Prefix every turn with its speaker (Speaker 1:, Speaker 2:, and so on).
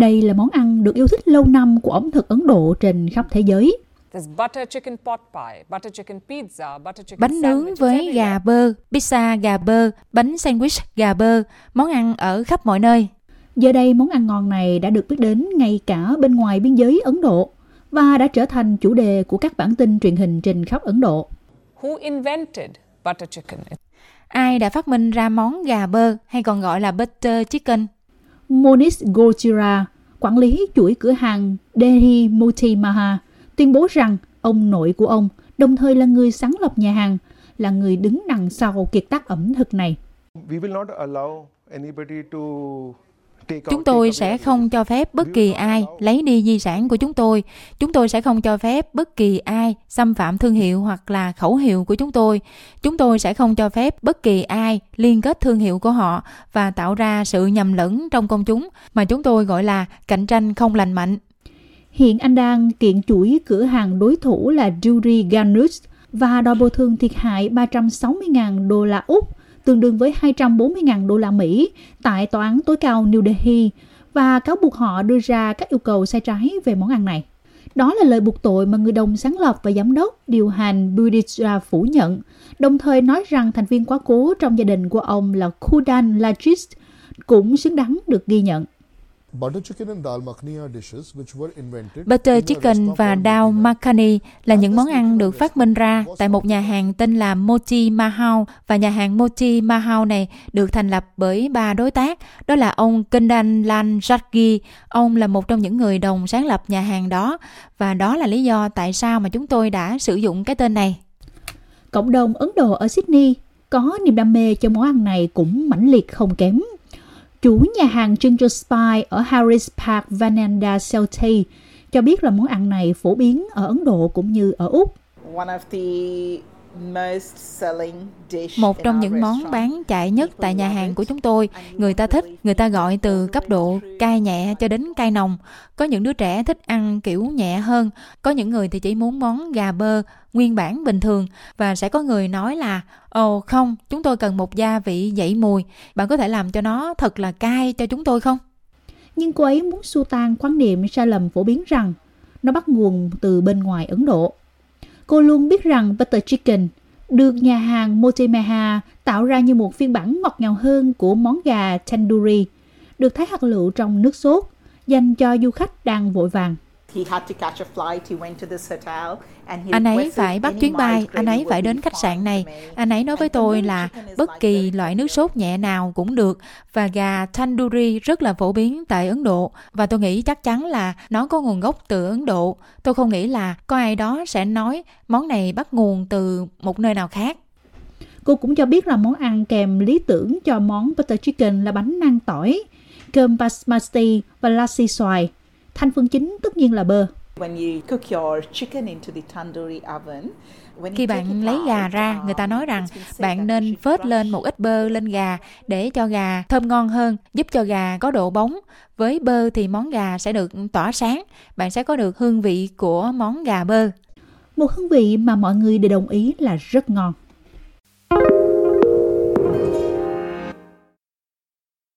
Speaker 1: Đây là món ăn được yêu thích lâu năm của ẩm thực Ấn Độ trên khắp thế giới.
Speaker 2: Bánh nướng với gà bơ, pizza gà bơ, bánh sandwich gà bơ, món ăn ở khắp mọi nơi.
Speaker 1: Giờ đây món ăn ngon này đã được biết đến ngay cả bên ngoài biên giới Ấn Độ và đã trở thành chủ đề của các bản tin truyền hình trên khắp Ấn Độ. Who invented butter
Speaker 2: chicken? Ai đã phát minh ra món gà bơ hay còn gọi là butter chicken?
Speaker 1: Monish Gojira, quản lý chuỗi cửa hàng Delhi Muti Maha, tuyên bố rằng ông nội của ông, đồng thời là người sáng lập nhà hàng, là người đứng đằng sau kiệt tác ẩm thực này. We will not allow anybody
Speaker 2: to Chúng tôi sẽ không cho phép bất kỳ ai lấy đi di sản của chúng tôi. Chúng tôi sẽ không cho phép bất kỳ ai xâm phạm thương hiệu hoặc là khẩu hiệu của chúng tôi. Chúng tôi sẽ không cho phép bất kỳ ai liên kết thương hiệu của họ và tạo ra sự nhầm lẫn trong công chúng mà chúng tôi gọi là cạnh tranh không lành mạnh.
Speaker 1: Hiện anh đang kiện chuỗi cửa hàng đối thủ là Dury Ganus và đòi bồi thường thiệt hại 360.000 đô la Úc tương đương với 240.000 đô la Mỹ tại tòa án tối cao New Delhi và cáo buộc họ đưa ra các yêu cầu sai trái về món ăn này. Đó là lời buộc tội mà người đồng sáng lập và giám đốc điều hành Buditra phủ nhận, đồng thời nói rằng thành viên quá cố trong gia đình của ông là Kudan Lajist cũng xứng đáng được ghi nhận.
Speaker 2: Butter chicken và dal makhani là những món ăn được phát minh ra tại một nhà hàng tên là Mochi Mahal. Và nhà hàng Mochi Mahal này được thành lập bởi ba đối tác, đó là ông Kundan Lan Jatgi, ông là một trong những người đồng sáng lập nhà hàng đó. Và đó là lý do tại sao mà chúng tôi đã sử dụng cái tên này.
Speaker 1: Cộng đồng Ấn Độ ở Sydney có niềm đam mê cho món ăn này cũng mãnh liệt không kém Chủ nhà hàng Ginger Spy ở Harris Park, Vananda Celti cho biết là món ăn này phổ biến ở Ấn Độ cũng như ở Úc.
Speaker 2: Một trong những món bán chạy nhất tại nhà hàng của chúng tôi, người ta thích, người ta gọi từ cấp độ cay nhẹ cho đến cay nồng. Có những đứa trẻ thích ăn kiểu nhẹ hơn, có những người thì chỉ muốn món gà bơ nguyên bản bình thường và sẽ có người nói là ồ không, chúng tôi cần một gia vị dậy mùi, bạn có thể làm cho nó thật là cay cho chúng tôi không?
Speaker 1: Nhưng cô ấy muốn xua tan quan niệm sai lầm phổ biến rằng nó bắt nguồn từ bên ngoài Ấn Độ. Cô luôn biết rằng butter chicken được nhà hàng Motemeha tạo ra như một phiên bản ngọt ngào hơn của món gà tandoori, được thái hạt lựu trong nước sốt, dành cho du khách đang vội vàng.
Speaker 2: Anh ấy phải bắt chuyến bay, anh ấy phải đến khách sạn này. Anh ấy nói với tôi là bất kỳ loại nước sốt nhẹ nào cũng được và gà tandoori rất là phổ biến tại Ấn Độ và tôi nghĩ chắc chắn là nó có nguồn gốc từ Ấn Độ. Tôi không nghĩ là có ai đó sẽ nói món này bắt nguồn từ một nơi nào khác.
Speaker 1: Cô cũng cho biết là món ăn kèm lý tưởng cho món butter chicken là bánh nang tỏi, cơm basmati và lassi xoài Thành phần chính tất nhiên là bơ.
Speaker 2: Khi bạn lấy gà ra, người ta nói rằng bạn nên phết lên một ít bơ lên gà để cho gà thơm ngon hơn, giúp cho gà có độ bóng. Với bơ thì món gà sẽ được tỏa sáng, bạn sẽ có được hương vị của món gà bơ.
Speaker 1: Một hương vị mà mọi người đều đồng ý là rất ngon.